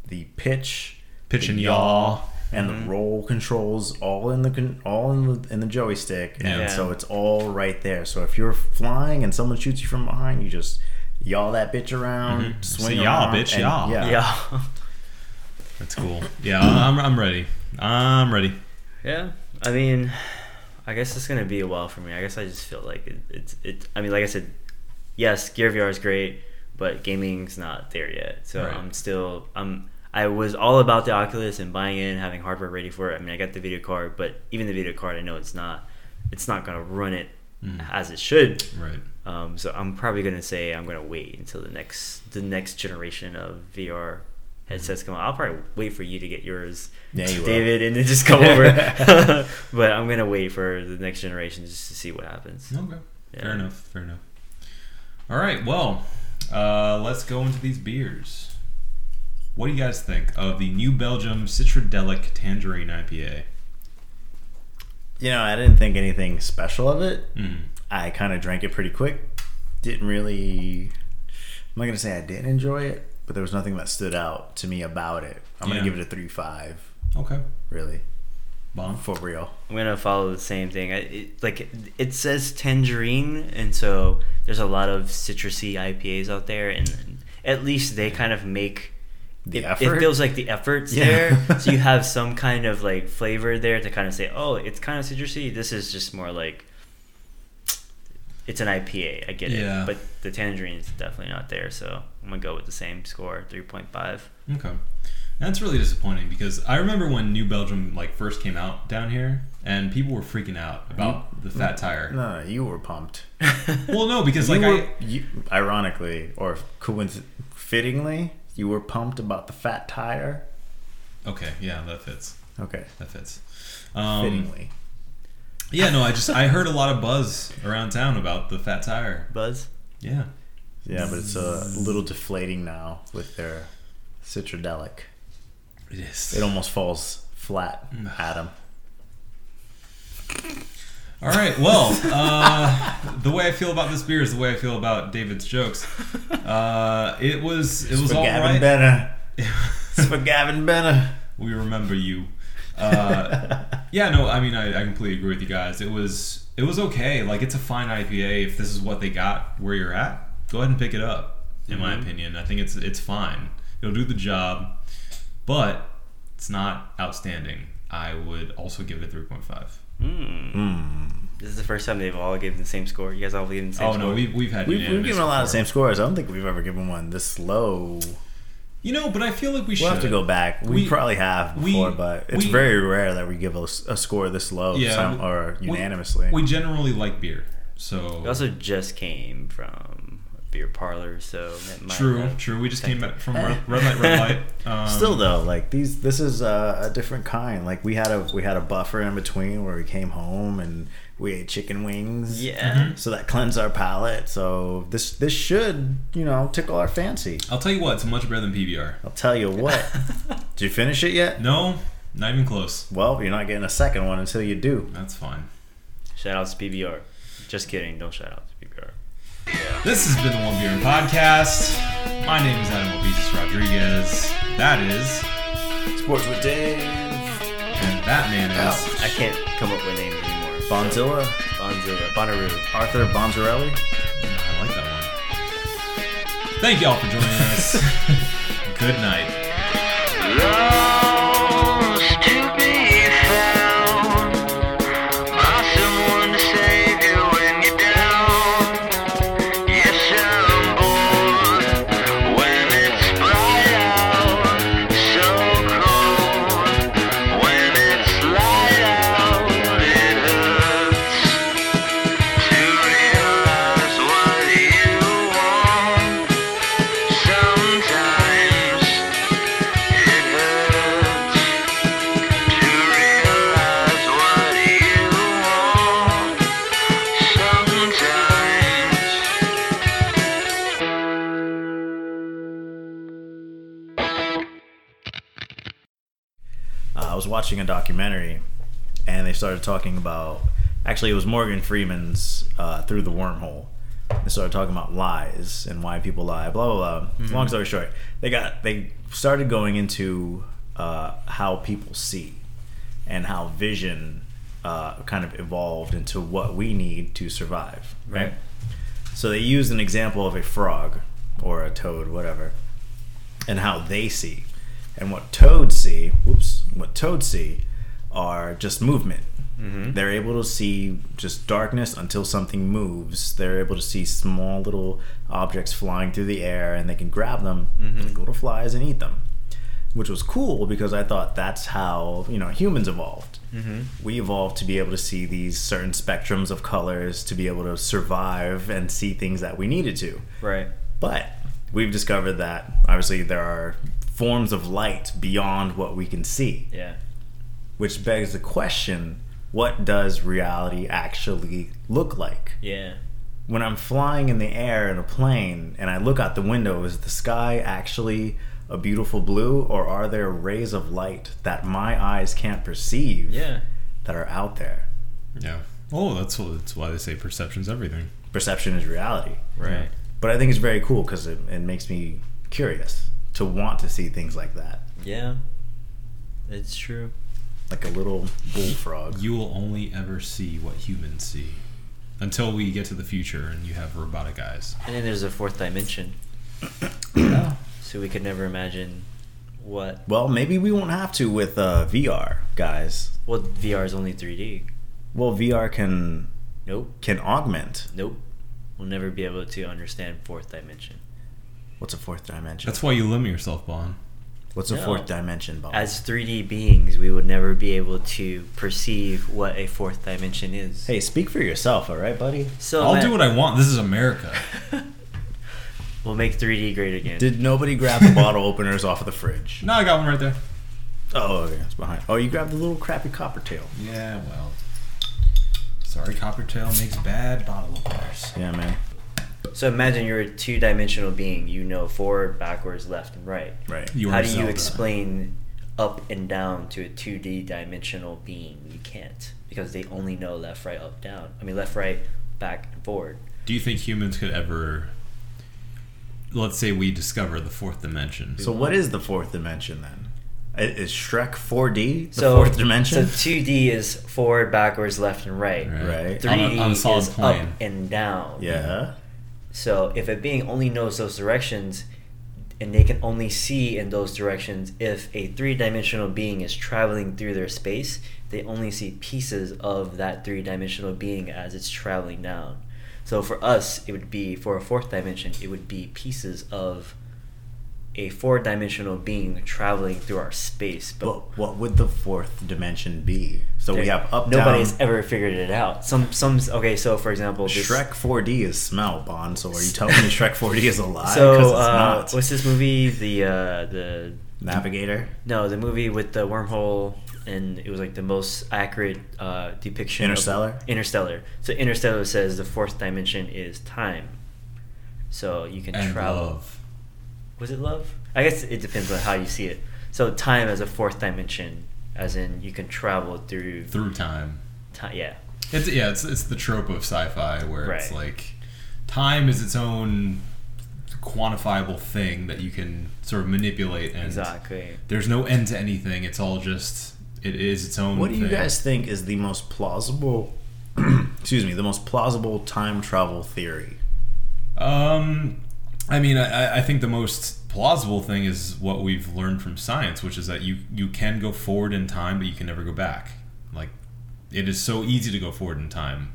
the pitch, Pitch the and yaw. and Mm-hmm. the roll controls all in the con- all in the in the joystick, and Yeah. so it's all right there. So if you're flying and someone shoots you from behind, you just yaw that bitch around, Mhm. swing Say yaw, around, bitch, and- yaw. Yeah. Yeah. [laughs] [laughs] That's cool. Yeah, I'm, I'm ready. I'm ready. Yeah, I mean, I guess it's gonna be a while for me. I guess I just feel like it, it's it. I mean, like I said, yes, Gear VR is great, but gaming's not there yet. So Right. I'm still I'm I was all about the Oculus and buying in, having hardware ready for it. I mean, I got the video card, but even the video card, I know it's not it's not gonna run it Mhm. as it should. Right. Um, so I'm probably gonna say I'm gonna wait until the next the next generation of VR headsets come out. I'll probably wait for you to get yours, Yeah, you [laughs] will. David, and then just [laughs] come over. [laughs] but I'm gonna wait for the next generation just to see what happens. Okay. Fair enough. Fair enough. All right. Well, uh, let's go into these beers. What do you guys think of the New Belgium Citradelic Tangerine IPA? You know, I didn't think anything special of it. Mm. I kind of drank it pretty quick. Didn't really. I'm not gonna say I didn't enjoy it, but there was nothing that stood out to me about it. I'm Yeah. gonna give it a three five. Okay. Really, Bohn. for real. I'm gonna follow the same thing. I, it, like it says tangerine, and so there's a lot of citrusy IPAs out there, and at least they kind of make The it, effort. it feels like the efforts Yeah. there. [laughs] so you have some kind of like flavor there to kind of say, oh, it's kind of citrusy. This is just more like it's an IPA. I get Yeah. it, but the tangerine is definitely not there. So I'm gonna go with the same score, three point five. Okay. That's really disappointing because I remember when New Belgium like first came out down here, and people were freaking out about the fat tire. No, no, you were pumped. [laughs] Well, no, because like were, I, you, ironically or coinc- fittingly, you were pumped about the fat tire. okay, yeah, that fits. Okay, That fits. Um, fittingly. Yeah, no, I just I heard a lot of buzz around town about the fat tire. Buzz. Yeah. Yeah, but it's a little deflating now with their citradelic. It is. It almost falls flat, Mm. Adam. All right. Well, uh, the way I feel about this beer is the way I feel about David's jokes. Uh, it was it was for all Gavin right. Benner. It's for Gavin Benner. we remember you. Uh, [laughs] yeah, no, I mean, I, I completely agree with you guys. It was it was okay. Like it's a fine IPA. If this is what they got where you're at, go ahead and pick it up. In my Mhm. opinion, I think it's it's fine. It'll do the job, but it's not outstanding. I would also give it a three point five. Mm. Mm. This is the first time they've all given the same score. You guys all given the same Oh score. no, we've we've had We've, we've given a lot of before. same scores. I don't think we've ever given one this low. You know, but I feel like we should We'll have to go back. We, We- probably have we- before, but it's we- very rare that we give a, a score this low Yeah, some, or unanimously. We generally like beer, so We also just came from a beer parlor, so that might true, true. We just came back from [laughs] red, red light, red light. [laughs] Um, Still though, like these, this is a, a different kind. Like we had a we had a buffer in between where we came home and we ate chicken wings. Yeah. Mhm. So that cleansed our palate. So this this should you know tickle our fancy. I'll tell you what, it's much better than PBR. I'll tell you what. [laughs] Did you finish it yet? No, not even close. Well, you're not getting a second one until you do. That's fine. Shout out to PBR. Just kidding. Don't shout out to PBR. This has been the One Beer Podcast. My name is Adam Obesis Rodriguez. That is, Sports with Dave. and that man is. Ouch. I can't come up with names anymore. Bonzilla. Bonzilla. Bonnaroo. Arthur Bonzarelli. I like that one. Thank y'all for joining us. [laughs] Good night. Watching a documentary, and they started talking about. Actually, it was Morgan Freeman's uh, "Through the Wormhole." They started talking about lies and why people lie. Blah blah blah. Long story short, they got they started going into uh, how people see and how vision uh, kind of evolved into what we need to survive. Right. So they used an example of a frog or a toad, whatever, and how they see. And what toads see. Whoops, what toads see are just movement. Mhm. They're able to see just darkness until something moves. They're able to see small little objects flying through the air, and they can grab them Mhm. like little flies and eat them. Which was cool because I thought that's how you know humans evolved. Mhm. We evolved to be able to see these certain spectrums of colors, to be able to survive and see things that we needed to. Right. But we've discovered that obviously there are forms of light beyond what we can see, Yeah. which begs the question what does reality actually look like? Yeah. When I'm flying in the air in a plane and I look out the window, is the sky actually a beautiful blue or are there rays of light that my eyes can't perceive Yeah. that are out there? Yeah. Oh, that's what, that's why they say perception's everything. Perception is reality. Right. But I think it's very cool because it, it makes me curious to want to see things like that. Yeah. It's true. Like a little bullfrog. You will only ever see what humans see until we get to the future and you have robotic eyes. And then there's a fourth dimension. Yeah. [coughs] So we could never imagine what. Well, maybe we won't have to with uh, VR, guys. Well, VR is only 3D. Well, VR can Nope. can augment. Nope. We'll never be able to understand fourth dimension. What's a fourth dimension? That's why you limit yourself, Bohn. What's a No. fourth dimension, Bob? As 3D beings, we would never be able to perceive what a fourth dimension is. hey, speak for yourself, all right, buddy? so I'll Matt, do what I want. This is America. [laughs] [laughs] We'll make 3D great again. Did nobody grab the bottle openers off of the fridge? No, I got one right there. Oh, okay, it's behind. Oh, you grabbed the little crappy copper tail. Yeah, well. Sorry, Coppertail makes bad bottle openers. Yeah, man. So imagine you're a two-dimensional being. You know forward, backwards, left, and right. Right. You How do you Zelda. explain up and down to a 2D dimensional being? You can't because they only know left, right, up, down. I mean left, right, back, and forward. Do you think humans could ever. Let's say we discover the fourth dimension. So, what is the fourth dimension then? I- Is Shrek 4D the so fourth dimension? So 2D is forward, backwards, left, and right. Right. 3D On a- on a solid is plane. up and down. yeah. So if a being only knows those directions, and they can only see in those directions, if a three-dimensional being is traveling through their space, they only see pieces of that three-dimensional being as it's traveling down. So for us, it would be for a fourth dimension, it would be pieces of a four-dimensional being traveling through our space. But But what would the fourth dimension be? So we have up, Nobody's down. ever figured it out. Some some okay. So for example, this, Shrek 4D is smell, Bohn. So are you telling me Shrek 4D is a lie? So it's uh, not. what's this movie? The uh, the Navigator? no, the movie with the wormhole, and it was like the most accurate uh, depiction. of- Interstellar? Interstellar. So Interstellar says the fourth dimension is time. So you can and travel. love. Was it love? I guess it depends on how you see it. So time as a fourth dimension, as in you can travel through Through time. time. Yeah. It's yeah, it's it's the trope of sci-fi where it's like time is its own quantifiable thing that you can sort of manipulate and Exactly. there's no end to anything. It's all just it is its own What do you thing. guys think is the most plausible, [clears throat] excuse me, the most plausible time travel theory? Um, I mean, I, I think the most plausible thing is what we've learned from science, which is that you you can go forward in time, but you can never go back. Like, it is so easy to go forward in time,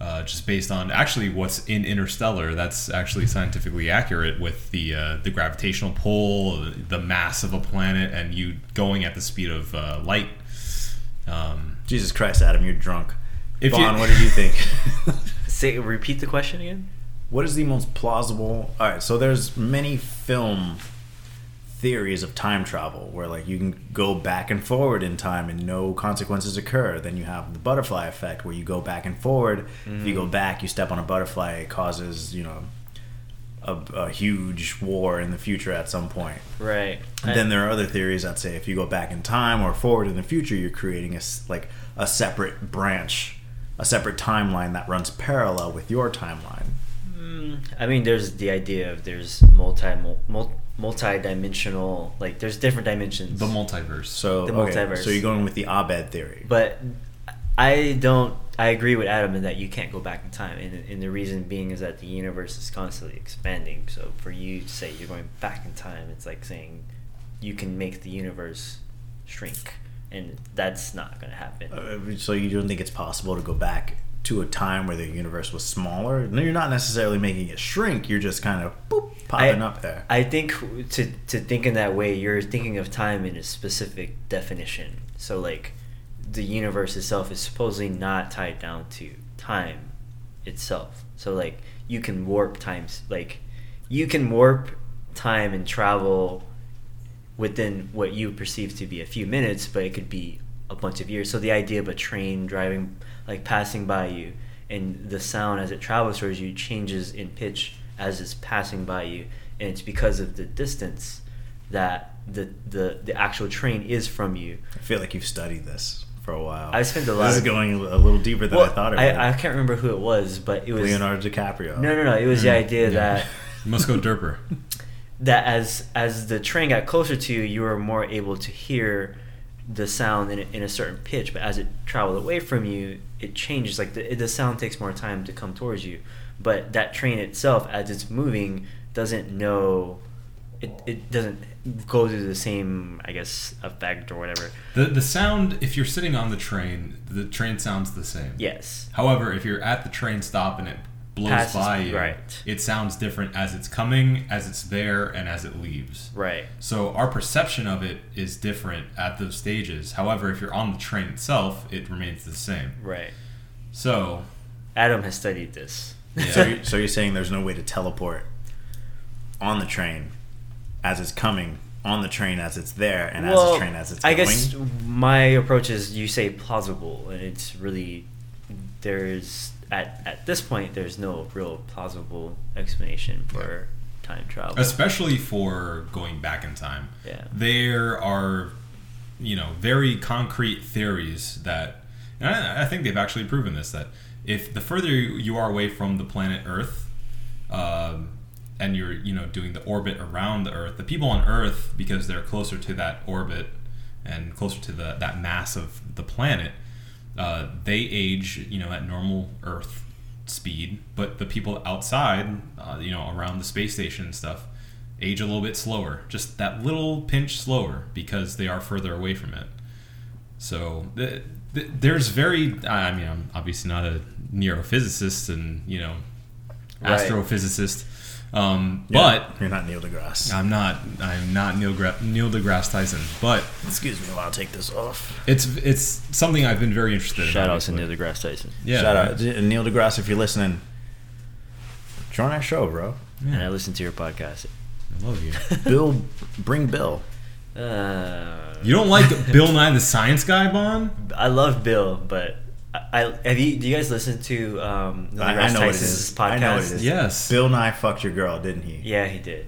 uh, just based on actually what's in Interstellar. That's actually scientifically accurate with the uh, the gravitational pull, the mass of a planet, and you going at the speed of uh, light. Um, Jesus Christ, Adam, you're drunk. If you- Bohn, what did you think? [laughs] Say repeat the question again. What is the most plausible? All right, so there's many film theories of time travel where like you can go back and forward in time and no consequences occur. Then you have the butterfly effect where you go back and forward. If you go mm. back, you step on a butterfly, it causes you know a, a huge war in the future at some point. Right. And then there are other theories that say if you go back in time or forward in the future, you're creating a like a separate branch, a separate timeline that runs parallel with your timeline. Mm, I mean, there's the idea of there's multi mul, multi-dimensional like there's different dimensions. the multiverse. So The okay, multiverse. so you're going with the Abed theory. but I don't. I agree with Adam in that you can't go back in time, and, and the reason being is that the universe is constantly expanding. So for you to say you're going back in time, it's like saying you can make the universe shrink, and that's not gonna happen. Uh, so you don't think it's possible to go back to a time where the universe was smaller? No, you're not necessarily making it shrink. You're just kind of boop, popping I, up there. I think to to think in that way, you're thinking of time in a specific definition. So like, the universe itself is supposedly not tied down to time itself. So like, you can warp times. Like, you can warp time and travel within what you perceive to be a few minutes, but it could be a bunch of years. So the idea of a train driving, like passing by you, and the sound as it travels towards you changes in pitch as it's passing by you, and it's because of the distance that the the, the actual train is from you. I feel like you've studied this for a while. I spent a lot This is of- going a little deeper than I thought it would. I, I can't remember who it was, but it was Leonardo DiCaprio. No, no, no. It was the idea Yeah. that [laughs] You must go derper. that as as the train got closer to you, you were more able to hear the sound in a, in a certain pitch. But as it traveled away from you, it changes. Like the the sound takes more time to come towards you. But that train itself, as it's moving, doesn't know. It, it doesn't go through the same, I guess, effect or whatever. The the sound if you're sitting on the train, the train sounds the same. Yes. However, if you're at the train stop and it blows Passes- by you, right. it sounds different as it's coming, as it's there, and as it leaves. Right. So our perception of it is different at those stages. However, if you're on the train itself, it remains the same. Right. So Adam has studied this. Yeah. So, [laughs] you're, so you're saying there's no way to teleport on the train as it's coming, on the train as it's there, and as the train as it's I going? guess my approach is you say plausible, and it's really there's at at this point there's no real plausible explanation for time travel. especially for going back in time. Yeah. There are, you know, very concrete theories that, and I, I think they've actually proven this that if the further you are away from the planet Earth, um, and you're, you know, doing the orbit around the Earth, the people on Earth, because they're closer to that orbit and closer to the that mass of the planet, uh, they age, you know, at normal Earth speed, but the people outside, uh, you know, around the space station and stuff, age a little bit slower, just that little pinch slower because they are further away from it. So th- th- there's very, I mean, I'm obviously not a neurophysicist and you know, Right. astrophysicist, um, Yeah, but you're not Neil deGrasse. I'm not, I'm not Neil Gra- Neil deGrasse Tyson, but Excuse me while I take this off. it's it's something I've been very interested in. Shout out to. Neil deGrasse Tyson. Yeah, Shout out to Neil deGrasse if you're listening. Join our show, bro. And I Yeah, listened to your podcast. I love you. [laughs] Bill, bring Bill. Uh, You don't like Bill Nye the Science Guy, Bohn? I love Bill, but I, I have you. Do you guys listen to um, Neil I, I deGrasse know what it Tyson's podcast? I know what it is. Yes. Bill Nye fucked your girl, didn't he? Yeah, he did.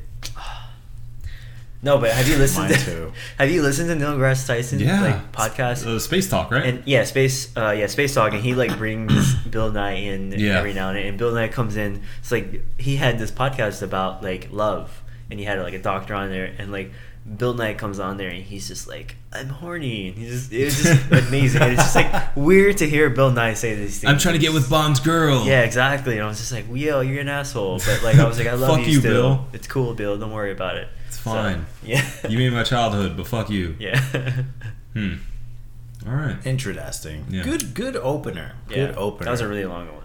No, but have you listened Mine to too. [laughs] Have you listened to Neil deGrasse Tyson Yeah. like podcast? Uh, Space Talk, right? and yeah, space, uh, yeah, space Talk and he like brings [coughs] Bill Nye in Yeah. every now and then, and Bill Nye comes in. It's like he had this podcast about like love, and he had like a doctor on there, and like Bill Nye comes on there, and he's just like, "I'm horny," and he's just, it was just amazing, and it's just like [laughs] weird to hear Bill Nye say these things. I'm trying to get with Bohn's girl. Yeah, exactly. And I was just like, "Yo, you're an asshole," but like I was like, "I love Fuck you, you, still. Bill. It's cool, Bill. Don't worry about it." It's So, fine. yeah. You made my childhood, but fuck you. yeah. Hmm. All right. Interesting. Yeah. Good, good opener. yeah. Good opener. That was a really long one.